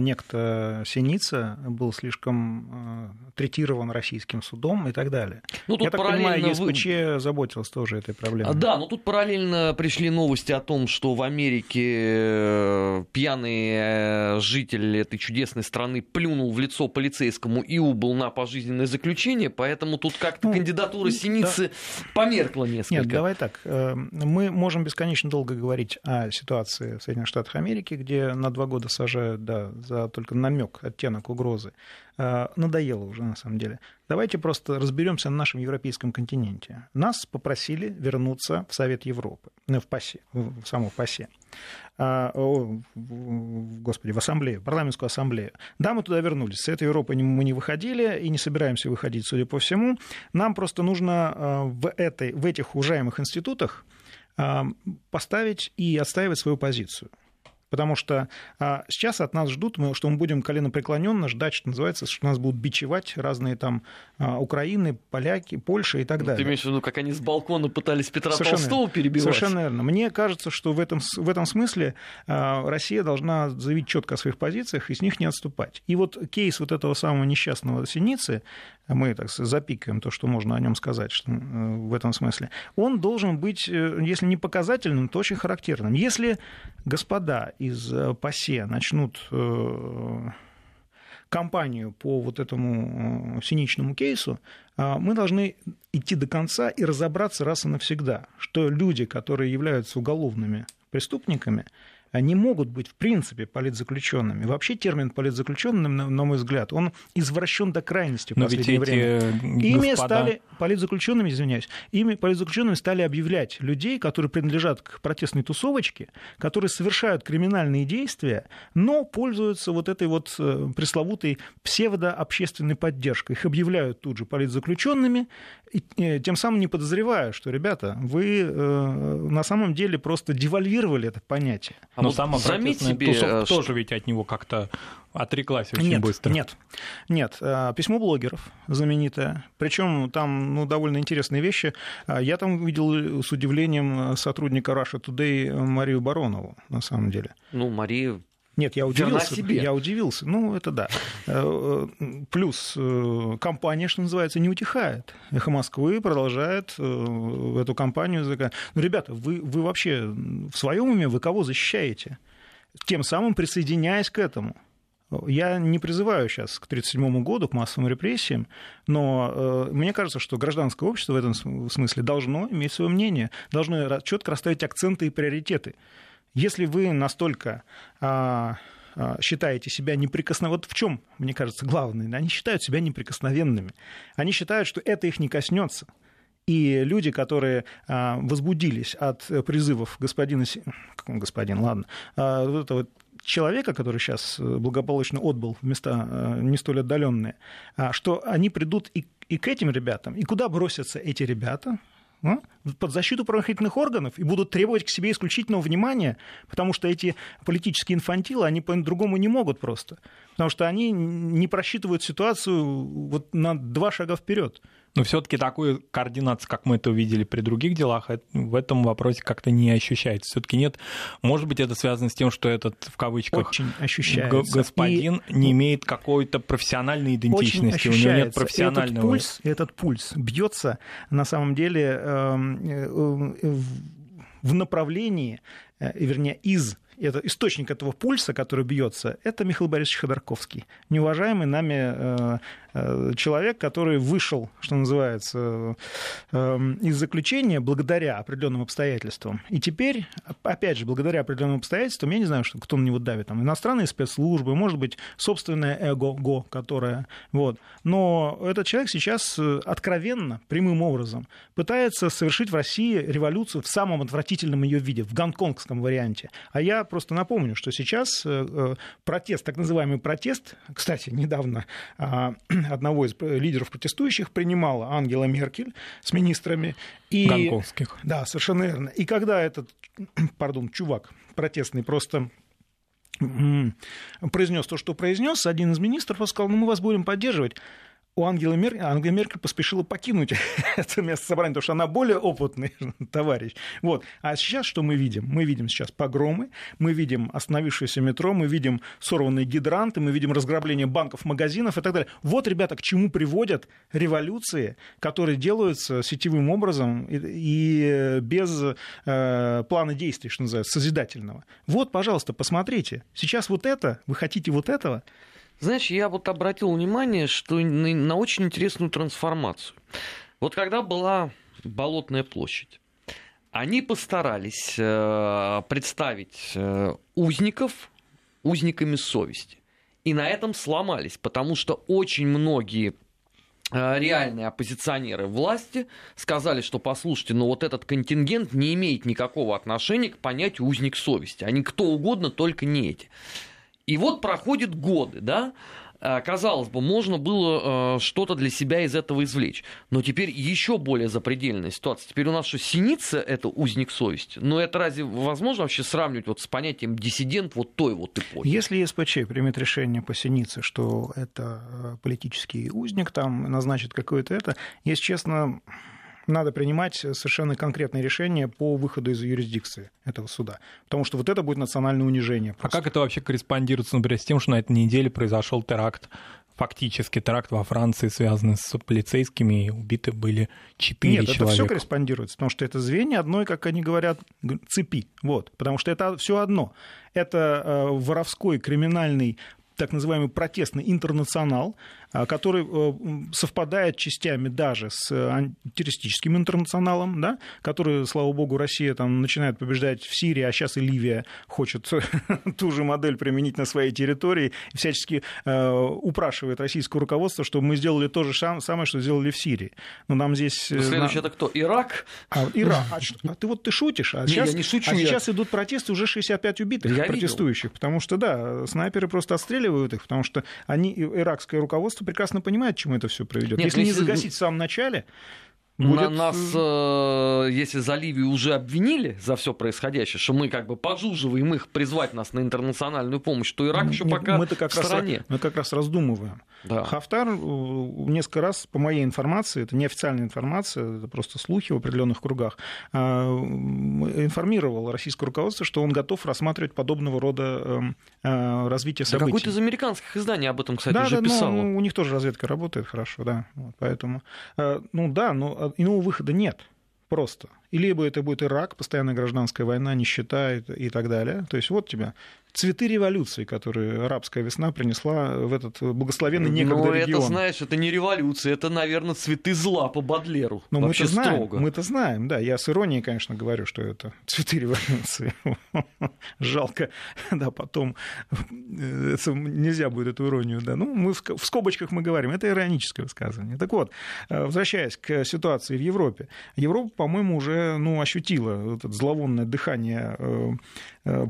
[SPEAKER 2] некто Синица был слишком а, третирован российским судом и так далее. Ну, тут Я так понимаю, ЕСПЧ заботилась тоже этой проблемой.
[SPEAKER 1] Да, но тут параллельно пришли новости о том, что в Америке э, пьяный э, житель этой чудесной страны плюнул в лицо полицейскому и убыл на пожизненное заключение, поэтому тут как-то ну, кандидатура Синицы да. померкла несколько.
[SPEAKER 2] Нет, давай так. Э, мы можем бесконечно долго говорить о ситуации в Соединенных Штатах Америки, где на два года сажают да, за только намек, оттенок угрозы, э, надоело уже на самом деле. Давайте просто разберемся на нашем европейском континенте. Нас попросили вернуться в Совет Европы, ну, в ПАСЕ, в саму ПАСЕ. А, господи, в ассамблею, в парламентскую ассамблею. Да, мы туда вернулись. С этой Европы мы не выходили и не собираемся выходить, судя по всему. Нам просто нужно э, в, этой, в этих уважаемых институтах э, поставить и отстаивать свою позицию. Потому что а, сейчас от нас ждут, мы, что мы будем коленопреклоненно ждать, что называется, что нас будут бичевать разные там а, Украины, поляки, Польша и так ну, далее.
[SPEAKER 1] Ты имеешь в виду, как они с балкона пытались Петра совершенно, Толстого перебивать?
[SPEAKER 2] Совершенно верно. Мне кажется, что в этом, в этом смысле а, Россия должна заявить четко о своих позициях и с них не отступать. И вот кейс вот этого самого несчастного Синицы, мы так запикаем то, что можно о нем сказать что, э, в этом смысле, он должен быть, э, если не показательным, то очень характерным. Если господа из э, ПАСЕ начнут кампанию по вот этому синичному кейсу, мы должны идти до конца и разобраться раз и навсегда, что люди, которые являются уголовными преступниками, не могут быть в принципе политзаключенными. Вообще термин политзаключенным, на мой взгляд, он извращен до крайности в Но последнее время. Ими господа... стали политзаключенными, извиняюсь, ими политзаключенными стали объявлять людей, которые принадлежат к протестной тусовочке, которые совершают криминальные действия, но пользуются вот этой вот э, пресловутой псевдообщественной поддержкой. Их объявляют тут же политзаключенными, и э, тем самым не подозревая, что, ребята, вы э, на самом деле просто девальвировали это понятие.
[SPEAKER 3] А Но вот сама себе, тусовка что... тоже ведь от него как-то отреклась очень
[SPEAKER 2] нет,
[SPEAKER 3] быстро.
[SPEAKER 2] Нет, нет. Э, письмо блогеров знаменитое. Причем там ну, довольно интересные вещи. Я там увидел с удивлением сотрудника Russia Today Марию Баронову, на самом деле.
[SPEAKER 1] Ну, Мария
[SPEAKER 2] нет, я удивился. Себе. Я удивился. Ну, это да. Э, плюс э, компания, что называется, не утихает. Эхо Москвы продолжает э, эту компанию. Ну, ребята, вы, вы вообще в своем уме вы кого защищаете? Тем самым присоединяясь к этому. Я не призываю сейчас к 1937 году, к массовым репрессиям, но э, мне кажется, что гражданское общество в этом смысле должно иметь свое мнение, должно четко расставить акценты и приоритеты. Если вы настолько а, а, считаете себя неприкосновенными, вот в чем, мне кажется, главное, они считают себя неприкосновенными. Они считают, что это их не коснется. И люди, которые а, возбудились от призывов господина, господин, ладно, вот этого человека, который сейчас благополучно отбыл в места не столь отдаленные, что они придут и, и к этим ребятам, и куда бросятся эти ребята, под защиту правоохранительных органов и будут требовать к себе исключительного внимания, потому что эти политические инфантилы, они по-другому не могут просто. Потому что они не просчитывают ситуацию вот на два шага вперед.
[SPEAKER 3] Но все-таки такую координацию, как мы это увидели при других делах, в этом вопросе как-то не ощущается. Все-таки нет. Может быть, это связано с тем, что этот в кавычках
[SPEAKER 2] Очень ощущается.
[SPEAKER 3] господин и... не имеет какой-то профессиональной идентичности, у него нет профессионального.
[SPEAKER 2] Этот пульс, этот пульс бьется на самом деле эм, э, в направлении, э, вернее, из это источник этого пульса, который бьется, это Михаил Борисович Ходорковский, неуважаемый нами э, Э, человек, который вышел, что называется, э, из заключения благодаря определенным обстоятельствам. И теперь, опять же, благодаря определенным обстоятельствам, я не знаю, что, кто на него давит, там, иностранные спецслужбы, может быть, собственное эго-го, которое... Вот. Но этот человек сейчас э, откровенно, прямым образом, пытается совершить в России революцию в самом отвратительном ее виде, в гонконгском варианте. А я просто напомню, что сейчас протест, так называемый протест, кстати, недавно а, одного из лидеров протестующих принимала Ангела Меркель с министрами.
[SPEAKER 3] И... Гонконгских.
[SPEAKER 2] Да, совершенно верно. И когда этот, пардон, чувак протестный просто произнес то, что произнес, один из министров сказал, ну мы вас будем поддерживать у Ангелы Меркель, Ангела Меркель поспешила покинуть это место собрания, потому что она более опытный товарищ. Вот. А сейчас что мы видим? Мы видим сейчас погромы, мы видим остановившееся метро, мы видим сорванные гидранты, мы видим разграбление банков, магазинов и так далее. Вот, ребята, к чему приводят революции, которые делаются сетевым образом и, и без э, плана действий, что называется, созидательного. Вот, пожалуйста, посмотрите. Сейчас вот это, вы хотите вот этого,
[SPEAKER 1] знаешь, я вот обратил внимание, что на очень интересную трансформацию. Вот когда была Болотная площадь, они постарались э, представить э, узников узниками совести. И на этом сломались, потому что очень многие э, реальные оппозиционеры власти сказали, что послушайте, но вот этот контингент не имеет никакого отношения к понятию узник совести. Они кто угодно, только не эти. И вот проходят годы, да, казалось бы, можно было что-то для себя из этого извлечь. Но теперь еще более запредельная ситуация. Теперь у нас что, синица — это узник совести? Но это разве возможно вообще сравнивать вот с понятием диссидент вот той вот эпохи?
[SPEAKER 2] Если СПЧ примет решение по синице, что это политический узник, там назначит какое-то это, если честно, надо принимать совершенно конкретные решения по выходу из юрисдикции этого суда. Потому что вот это будет национальное унижение.
[SPEAKER 3] Просто. А как это вообще корреспондируется, например, с тем, что на этой неделе произошел теракт фактически теракт во Франции, связанный с полицейскими, и убиты были четыре человека.
[SPEAKER 2] Нет, это все корреспондируется, потому что это звенья одной, как они говорят, цепи. Вот, потому что это все одно. Это э, воровской криминальный так называемый протестный интернационал, а, который э, совпадает частями даже с антитеррористическим интернационалом, да, который, слава богу, Россия там начинает побеждать в Сирии, а сейчас и Ливия хочет ту же модель применить на своей территории, и всячески э, упрашивает российское руководство, чтобы мы сделали то же самое, что сделали в Сирии.
[SPEAKER 1] Но нам здесь... Э, следующий это кто? Ирак?
[SPEAKER 2] А, Ирак. А, а ты вот ты шутишь, а, не, сейчас, не шучу, а я... сейчас идут протесты, уже 65 убитых я протестующих, видел. потому что, да, снайперы просто отстреливают их, потому что они, иракское руководство прекрасно понимает, к чему это все приведет. Если, если не загасить в самом начале,
[SPEAKER 1] Будет... На нас, э, если за Ливию уже обвинили за все происходящее, что мы как бы пожуживаем их призвать нас на интернациональную помощь, то Ирак еще пока мы как в стороне.
[SPEAKER 2] Раз, мы как раз раздумываем. Да. Хафтар э, несколько раз, по моей информации, это неофициальная информация, это просто слухи в определенных кругах, э, информировал российское руководство, что он готов рассматривать подобного рода развитие событий. Да
[SPEAKER 1] какое-то из американских изданий об этом, кстати, да, уже да, писало.
[SPEAKER 2] Ну, у них тоже разведка работает хорошо, да. Вот, поэтому, ну да, но иного выхода нет просто. И либо это будет Ирак, постоянная гражданская война, нищета и, так далее. То есть вот тебя цветы революции, которые арабская весна принесла в этот благословенный ну, некогда
[SPEAKER 1] Но
[SPEAKER 2] регион.
[SPEAKER 1] это, знаешь, это не революция, это, наверное, цветы зла по Бадлеру.
[SPEAKER 2] Но мы-то знаем, строго. мы-то знаем, да. Я с иронией, конечно, говорю, что это цветы революции. Жалко, да, потом э, это, нельзя будет эту иронию, да. Ну, мы в, скобочках мы говорим, это ироническое высказывание. Так вот, э, возвращаясь к ситуации в Европе. Европа, по-моему, уже ну, ощутила это зловонное дыхание Э,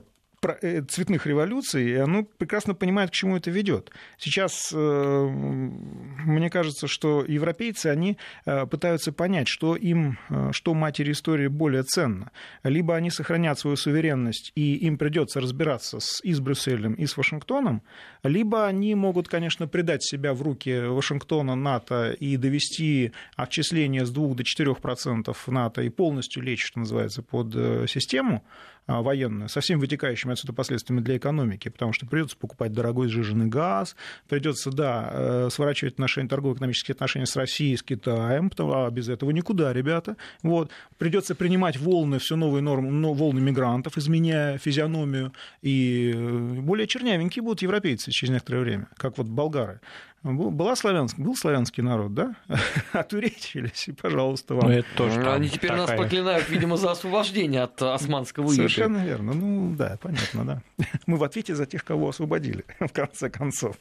[SPEAKER 2] цветных революций, и оно прекрасно понимает, к чему это ведет. Сейчас э, мне кажется, что европейцы, они э, пытаются понять, что им, что матери истории более ценно. Либо они сохранят свою суверенность, и им придется разбираться с, и с Брюсселем, и с Вашингтоном, либо они могут, конечно, предать себя в руки Вашингтона, НАТО и довести отчисление с 2 до 4% НАТО и полностью лечь, что называется, под систему, военную, со всеми вытекающими отсюда последствиями для экономики, потому что придется покупать дорогой сжиженный газ, придется, да, э, сворачивать отношения, торгово-экономические отношения с Россией, с Китаем, потому, а без этого никуда, ребята. Вот. Придется принимать волны, все новые нормы, но, волны мигрантов, изменяя физиономию, и э, более чернявенькие будут европейцы через некоторое время, как вот болгары. Была славянский, был славянский народ, да? Отуречились, и, пожалуйста, вам.
[SPEAKER 1] Ну, это тоже ну, Они теперь такая... нас проклинают, видимо, за освобождение от османского ига.
[SPEAKER 2] Совершенно верно. Ну, да, понятно, да. Мы в ответе за тех, кого освободили, в конце концов.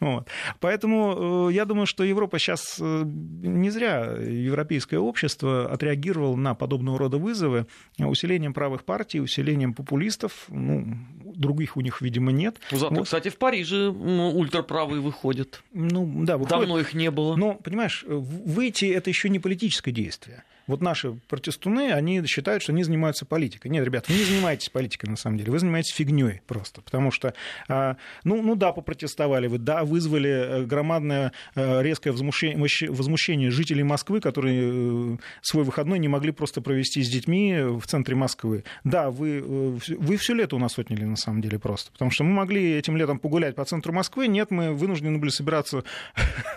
[SPEAKER 2] Вот. Поэтому э, я думаю, что Европа сейчас э, не зря европейское общество отреагировало на подобного рода вызовы усилением правых партий, усилением популистов. Ну, других у них, видимо, нет.
[SPEAKER 1] Зато, вот. кстати, в Париже ультраправые выходят.
[SPEAKER 2] Ну, да,
[SPEAKER 1] выходит. Давно их не было.
[SPEAKER 2] Но, понимаешь, выйти это еще не политическое действие. Вот наши протестуны, они считают, что они занимаются политикой. Нет, ребят, вы не занимаетесь политикой, на самом деле. Вы занимаетесь фигней просто. Потому что, а, ну, ну да, попротестовали вы, да, вызвали э, громадное э, резкое возмущение, возмущение жителей Москвы, которые э, свой выходной не могли просто провести с детьми в центре Москвы. Да, вы, вы все лето у нас отняли, на самом деле, просто. Потому что мы могли этим летом погулять по центру Москвы. Нет, мы вынуждены были собираться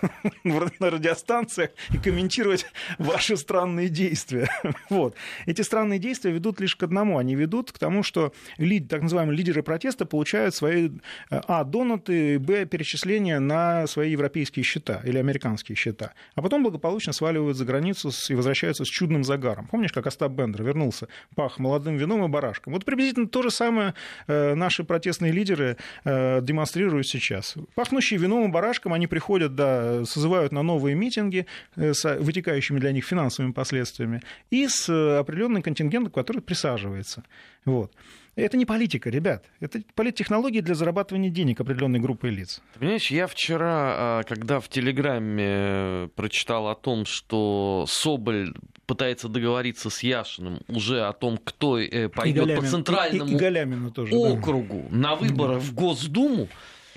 [SPEAKER 2] на радиостанциях и комментировать ваши странные действия. Вот. Эти странные действия ведут лишь к одному. Они ведут к тому, что лид, так называемые лидеры протеста получают свои э, а, донаты, б, перечисления на свои европейские счета или американские счета. А потом благополучно сваливают за границу и возвращаются с чудным загаром. Помнишь, как Остап Бендер вернулся, пах молодым вином и барашком? Вот приблизительно то же самое э, наши протестные лидеры э, демонстрируют сейчас. Пахнущие вином и барашком, они приходят, да, созывают на новые митинги с вытекающими для них финансовыми последствиями, последствиями, и с определенным контингентом, который присаживается. Вот. Это не политика, ребят. Это политтехнологии для зарабатывания денег определенной группы лиц.
[SPEAKER 1] Ты понимаешь, я вчера, а, когда в Телеграме прочитал о том, что Соболь пытается договориться с Яшиным уже о том, кто э, пойдет по центральному и, и, тоже, округу да. на выборы в Госдуму,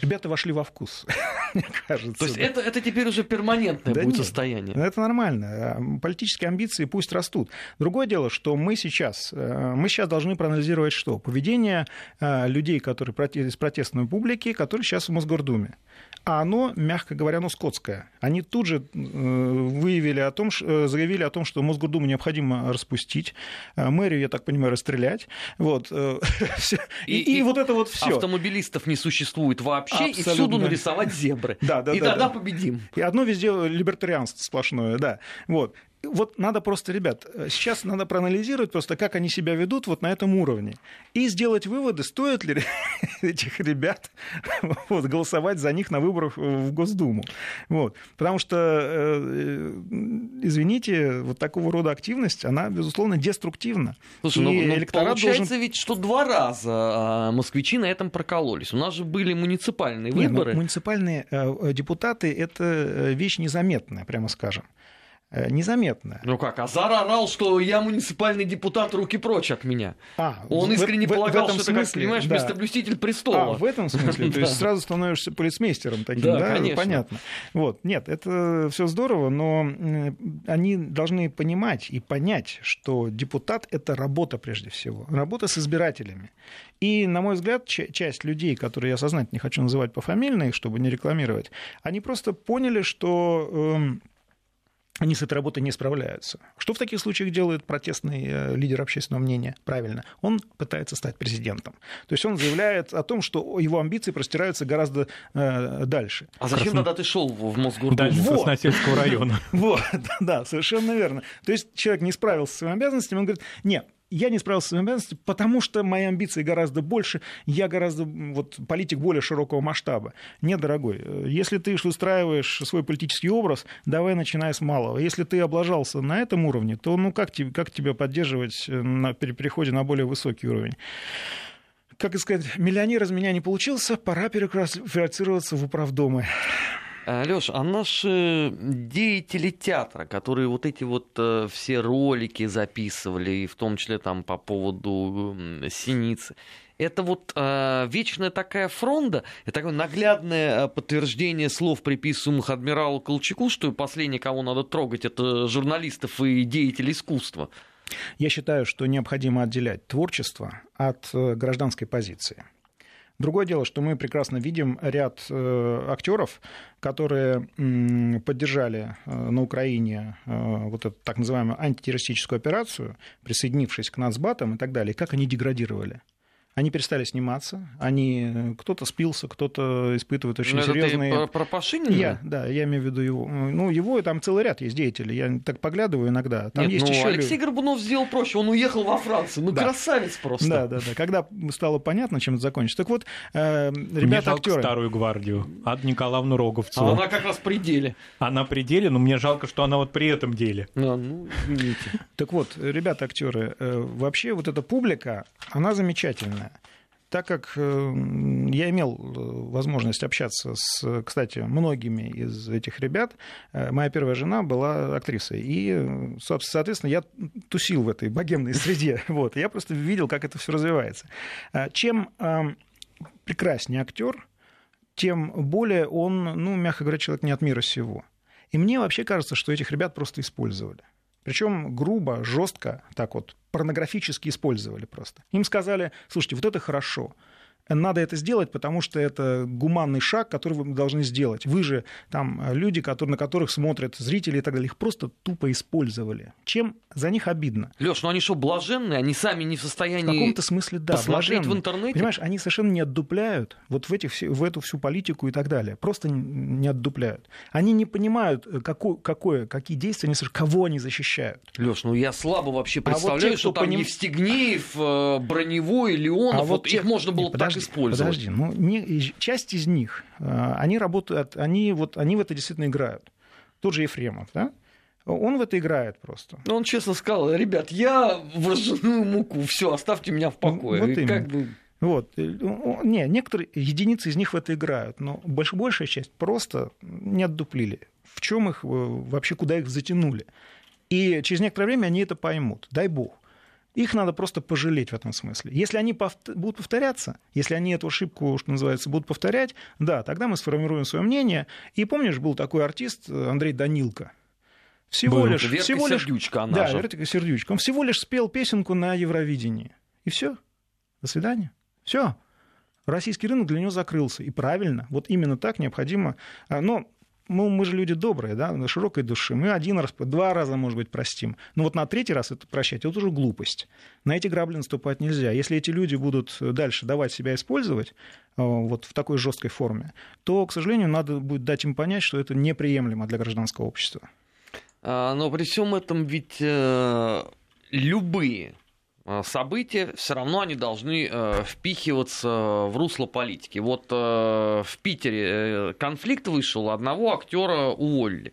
[SPEAKER 2] ребята вошли во вкус,
[SPEAKER 1] мне кажется. То есть да. это, это теперь уже перманентное да будет нет, состояние?
[SPEAKER 2] Это нормально. Политические амбиции пусть растут. Другое дело, что мы сейчас, э, мы сейчас должны проанализировать что? Поведение э, людей, которые из протестной публики, которые сейчас в Мосгордуме а оно, мягко говоря, ну, скотское. Они тут же э, выявили о том, заявили о том, что Мосгордуму необходимо распустить, мэрию, я так понимаю, расстрелять. Вот.
[SPEAKER 1] И, и, и вот это вот все. Автомобилистов не существует вообще, Абсолютно. и всюду нарисовать зебры. Да, да, и да, тогда да. победим.
[SPEAKER 2] И одно везде либертарианство сплошное, да. Вот вот надо просто, ребят, сейчас надо проанализировать просто, как они себя ведут вот на этом уровне. И сделать выводы, стоит ли этих ребят вот, голосовать за них на выборах в Госдуму. Вот. Потому что, э, извините, вот такого рода активность, она, безусловно, деструктивна.
[SPEAKER 1] Слушай, ну, ну получается должен... ведь, что два раза а, москвичи на этом прокололись. У нас же были муниципальные выборы. Нет,
[SPEAKER 2] ну, муниципальные э, депутаты – это э, вещь незаметная, прямо скажем. Э, незаметно.
[SPEAKER 1] Ну как, Азар орал, что я муниципальный депутат, руки прочь от меня. А, Он искренне в, полагал, в этом что смысле, это, как, понимаешь, да. местоблюститель престола.
[SPEAKER 2] А, в этом смысле? То есть сразу становишься полицмейстером таким, да? да? Конечно. Понятно. Вот, нет, это все здорово, но они должны понимать и понять, что депутат – это работа прежде всего, работа с избирателями. И, на мой взгляд, часть людей, которые я сознательно не хочу называть пофамильно, чтобы не рекламировать, они просто поняли, что эм, они с этой работой не справляются. Что в таких случаях делает протестный э, лидер общественного мнения? Правильно, он пытается стать президентом. То есть он заявляет о том, что его амбиции простираются гораздо э, дальше.
[SPEAKER 1] А зачем Красно... тогда ты шел в Мосгордуму?
[SPEAKER 3] Дальше вот. Сосносельского района.
[SPEAKER 2] Вот, да, совершенно верно. То есть человек не справился с своими обязанностями, он говорит, нет, я не справился с своими обязанностями, потому что мои амбиции гораздо больше, я гораздо вот, политик более широкого масштаба. Нет, дорогой, э, если ты устраиваешь свой политический образ, давай начинай с малого. Если ты облажался на этом уровне, то ну как, тебе, как тебя поддерживать э, на, при переходе на более высокий уровень? Как сказать, миллионер из меня не получился, пора переквалифицироваться в управдомы.
[SPEAKER 1] Леш, а наши деятели театра, которые вот эти вот э, все ролики записывали, и в том числе там по поводу Синицы, это вот э, вечная такая фронта, это такое наглядное э, подтверждение слов, приписываемых адмиралу Колчаку, что последний, кого надо трогать, это журналистов и деятелей искусства.
[SPEAKER 2] Я считаю, что необходимо отделять творчество от э, гражданской позиции. Другое дело, что мы прекрасно видим ряд э, актеров, которые поддержали э, на Украине э, вот эту так называемую антитеррористическую операцию, присоединившись к нацбатам и так далее, как они деградировали. Они перестали сниматься, они кто-то спился, кто-то испытывает очень Но серьезные.
[SPEAKER 1] Это ты про Пашинина?
[SPEAKER 2] Я, да, я имею в виду его. Ну его там целый ряд есть деятелей. Я так поглядываю иногда. Там
[SPEAKER 1] Нет,
[SPEAKER 2] есть
[SPEAKER 1] ну,
[SPEAKER 2] еще
[SPEAKER 1] Алексей люди... Горбунов сделал проще. Он уехал во Францию. Ну да. красавец просто.
[SPEAKER 2] Да, да, да. Когда стало понятно, чем это закончится. Так вот, э, ребята актеры.
[SPEAKER 3] старую гвардию, Ад Николаевну Роговцеву.
[SPEAKER 1] А она как раз при деле.
[SPEAKER 3] Она при деле, но мне жалко, что она вот при этом деле.
[SPEAKER 1] А, ну, извините.
[SPEAKER 2] Так вот, ребята актеры, э, вообще вот эта публика, она замечательная так как э, я имел э, возможность общаться с, кстати, многими из этих ребят, э, моя первая жена была актрисой, и, соответственно, я тусил в этой богемной среде, вот, я просто видел, как это все развивается. Чем прекраснее актер, тем более он, ну, мягко говоря, человек не от мира сего. И мне вообще кажется, что этих ребят просто использовали. Причем грубо, жестко, так вот, порнографически использовали просто. Им сказали, слушайте, вот это хорошо, надо это сделать, потому что это гуманный шаг, который вы должны сделать. Вы же там э, люди, которые, на которых смотрят зрители и так далее, их просто тупо использовали. Чем за них обидно?
[SPEAKER 1] Леш, ну они что, блаженные? Они сами не в состоянии
[SPEAKER 2] В каком-то смысле, да,
[SPEAKER 1] посмотреть блаженные. в интернете?
[SPEAKER 2] Понимаешь, они совершенно не отдупляют вот в, этих, в эту всю политику и так далее. Просто не отдупляют. Они не понимают, э, какое, какое, какие действия они совершают, кого они защищают.
[SPEAKER 1] Леш, ну я слабо вообще представляю, а вот те, что там поним... Евстигнеев, э, Броневой, Леонов, а вот, вот те... их можно было Нет, так использовать.
[SPEAKER 2] Подожди, ну, не, часть из них, э, они работают, они, вот, они в это действительно играют. Тот же Ефремов, да? Он в это играет просто.
[SPEAKER 1] Ну, он честно сказал, ребят, я в ржаную муку, все, оставьте меня в покое.
[SPEAKER 2] Вот именно. Как бы... Вот. Э, не, некоторые единицы из них в это играют, но больш, большая часть просто не отдуплили. В чем их э, вообще, куда их затянули? И через некоторое время они это поймут. Дай бог. Их надо просто пожалеть в этом смысле. Если они повт- будут повторяться, если они эту ошибку, что называется, будут повторять, да, тогда мы сформируем свое мнение. И помнишь, был такой артист э, Андрей Данилко.
[SPEAKER 1] Всего Был. лишь, Верка всего лишь, Сердючка,
[SPEAKER 2] она да, же. Верка Сердючка. Он всего лишь спел песенку на Евровидении. И все. До свидания. Все. Российский рынок для него закрылся. И правильно. Вот именно так необходимо. А, но ну, мы же люди добрые, да, на широкой души. Мы один раз, два раза, может быть, простим. Но вот на третий раз это прощать, это уже глупость. На эти грабли наступать нельзя. Если эти люди будут дальше давать себя использовать а, вот в такой жесткой форме, то, к сожалению, надо будет дать им понять, что это неприемлемо для гражданского общества.
[SPEAKER 1] А, но при всем этом ведь э, любые э, события, все равно они должны э, впихиваться в русло политики. Вот в Питере конфликт вышел, одного актера уволили.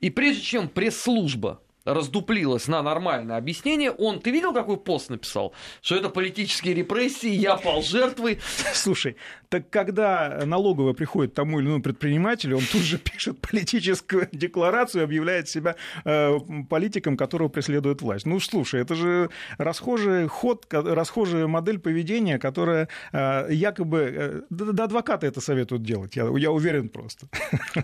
[SPEAKER 1] И прежде чем пресс-служба раздуплилась на нормальное объяснение, он, ты видел, какой пост написал? Что это политические репрессии, я пал жертвой.
[SPEAKER 2] Слушай, так когда налоговая приходит тому или иному предпринимателю, он тут же пишет политическую декларацию и объявляет себя э, политиком, которого преследует власть. Ну, слушай, это же расхожий ход, расхожая модель поведения, которая э, якобы... Э, да, адвокаты это советуют делать, я, я уверен просто.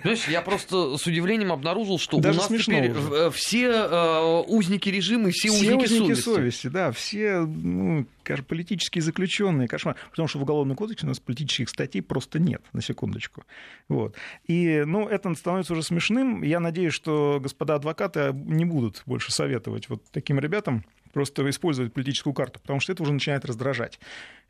[SPEAKER 1] Знаешь, я просто с удивлением обнаружил, что Даже у нас теперь уже. все э, узники режима и все, все узники, узники совести. совести.
[SPEAKER 2] Да, все ну, политические заключенные, кошмар. Потому что в Уголовном кодексе у нас политических статей просто нет, на секундочку. Вот. И, ну, это становится уже смешным. Я надеюсь, что господа адвокаты не будут больше советовать вот таким ребятам просто использовать политическую карту, потому что это уже начинает раздражать.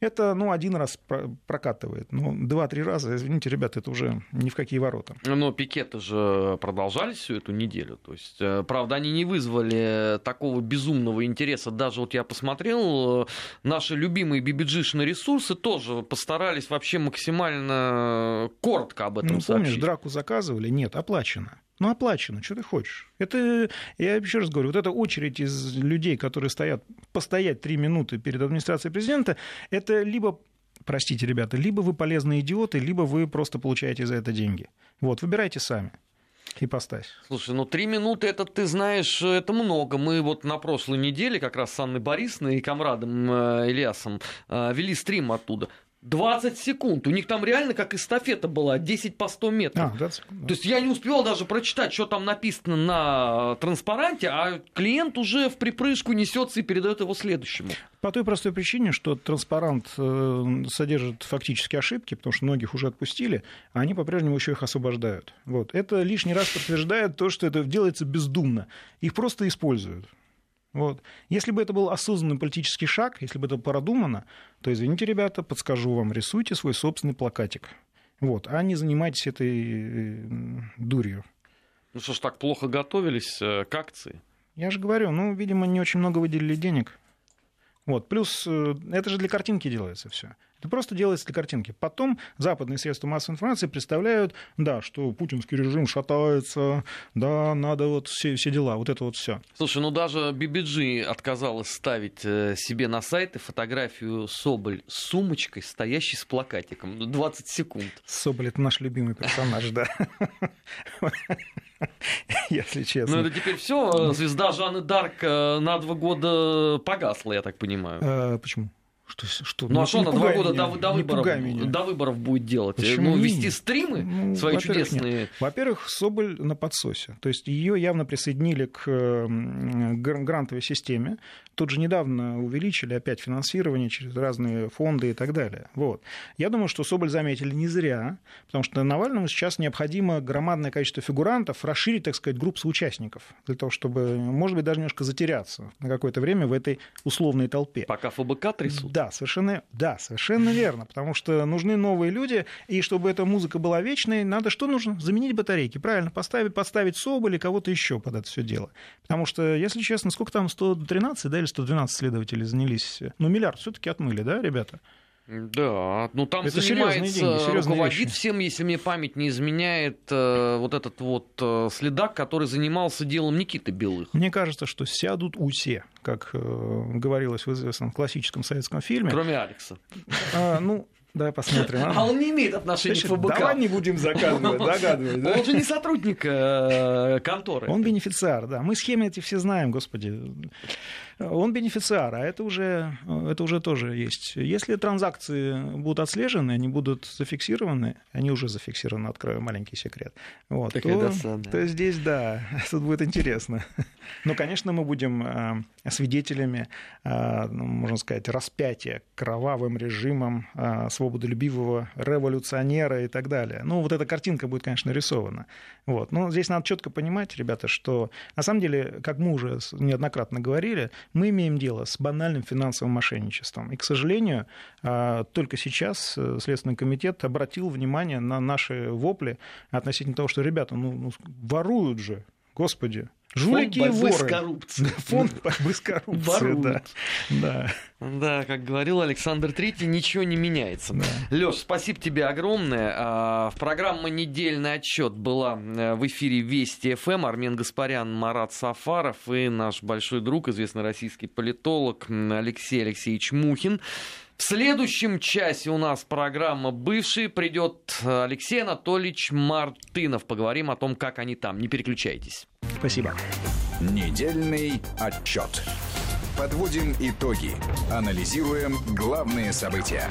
[SPEAKER 2] Это, ну, один раз прокатывает, но два-три раза, извините, ребята, это уже ни в какие ворота.
[SPEAKER 1] Но пикеты же продолжались всю эту неделю, то есть, э, правда, они не вызвали такого безумного интереса, даже вот я посмотрел, э, наши любимые бибиджишные ресурсы тоже постарались вообще максимально коротко об этом ну,
[SPEAKER 2] сообщить. помнишь, драку заказывали? Нет, оплачено. Ну, оплачено, что ты хочешь? Это, я еще раз говорю, вот эта очередь из людей, которые стоят, постоять три минуты перед администрацией президента, это либо простите, ребята, либо вы полезные идиоты, либо вы просто получаете за это деньги. Вот, выбирайте сами. Ипостась.
[SPEAKER 1] Слушай, ну три минуты это, ты знаешь, это много. Мы вот на прошлой неделе как раз с Анной Борисовной и комрадом э, Ильясом э, вели стрим оттуда. 20 секунд. У них там реально как эстафета была, 10 по 100 метров. А, 20 секунд, да. То есть я не успел даже прочитать, что там написано на транспаранте, а клиент уже в припрыжку несется и передает его следующему.
[SPEAKER 2] По той простой причине, что транспарант э, содержит фактически ошибки, потому что многих уже отпустили, а они по-прежнему еще их освобождают. Вот. Это лишний раз подтверждает то, что это делается бездумно. Их просто используют. Вот. Если бы это был осознанный политический шаг, если бы это продумано, то, извините, ребята, подскажу вам, рисуйте свой собственный плакатик. Вот, а не занимайтесь этой э, дурью.
[SPEAKER 1] Ну что ж, так плохо готовились э, к акции?
[SPEAKER 2] Я же говорю, ну, видимо, не очень много выделили денег. Вот. Плюс э, это же для картинки делается все. Это просто делается для картинки. Потом западные средства массовой информации представляют, да, что путинский режим шатается, да, надо вот все, все дела, вот это вот все.
[SPEAKER 1] Слушай, ну даже BBG отказалась ставить э, себе на сайты фотографию Соболь с сумочкой, стоящей с плакатиком. 20 секунд.
[SPEAKER 2] Соболь это наш любимый персонаж, да. Если честно.
[SPEAKER 1] Ну это теперь все. Звезда Жанны Дарк э, на два года погасла, я так понимаю.
[SPEAKER 2] Э, почему?
[SPEAKER 1] Что, что? Ну, ну а что она два года до, до, выборов, до выборов будет делать? Почему ну, вести стримы ну, свои во-первых, чудесные? Нет.
[SPEAKER 2] Во-первых, Соболь на подсосе. То есть ее явно присоединили к грантовой системе. Тут же недавно увеличили опять финансирование через разные фонды и так далее. Вот. Я думаю, что Соболь заметили не зря, потому что Навальному сейчас необходимо громадное количество фигурантов, расширить, так сказать, группу соучастников, для того, чтобы, может быть, даже немножко затеряться на какое-то время в этой условной толпе.
[SPEAKER 1] Пока ФБК трясут?
[SPEAKER 2] Да, совершенно, да, совершенно верно, потому что нужны новые люди, и чтобы эта музыка была вечной, надо что нужно? Заменить батарейки, правильно, поставить, поставить Соболь или кого-то еще под это все дело. Потому что, если честно, сколько там, 113, да, или 112 следователей занялись? Ну, миллиард все таки отмыли, да, ребята?
[SPEAKER 1] Да, ну там это занимается, деньги, руководит вещи. всем, если мне память не изменяет, э, вот этот вот э, следак, который занимался делом Никиты Белых.
[SPEAKER 2] Мне кажется, что сядут усе, как э, говорилось в известном классическом советском фильме.
[SPEAKER 1] Кроме Алекса.
[SPEAKER 2] А, ну, Давай посмотрим.
[SPEAKER 1] А, а он не имеет отношения Значит, к ФБК.
[SPEAKER 2] Давай не будем заказывать, догадывать. Да?
[SPEAKER 1] Он же не сотрудник э, конторы.
[SPEAKER 2] Он бенефициар, да. Мы схемы эти все знаем, господи. Он бенефициар, а это уже, это уже тоже есть. Если транзакции будут отслежены, они будут зафиксированы, они уже зафиксированы, открою маленький секрет, вот, то, то здесь, да, тут будет интересно. Но, конечно, мы будем э, свидетелями, э, ну, можно сказать, распятия кровавым режимом э, свободолюбивого революционера и так далее. Ну, вот эта картинка будет, конечно, рисована. Вот. Но здесь надо четко понимать, ребята, что на самом деле, как мы уже неоднократно говорили, мы имеем дело с банальным финансовым мошенничеством. И, к сожалению, а, только сейчас э, Следственный комитет обратил внимание на наши вопли относительно того, что, ребята, ну, ну воруют же, господи,
[SPEAKER 1] Жулики Фонд борьбы и воры. с коррупцией.
[SPEAKER 2] Фонд борьбы с коррупцией, да.
[SPEAKER 1] да. Да, как говорил Александр Третий, ничего не меняется. Да. Леш, спасибо тебе огромное. А, в программе «Недельный отчет» была э, в эфире Вести ФМ Армен Гаспарян, Марат Сафаров и наш большой друг, известный российский политолог Алексей Алексеевич Мухин. В следующем часе у нас программа «Бывший». Придет Алексей Анатольевич Мартынов. Поговорим о том, как они там. Не переключайтесь.
[SPEAKER 2] Спасибо.
[SPEAKER 4] Недельный отчет. Подводим итоги. Анализируем главные события.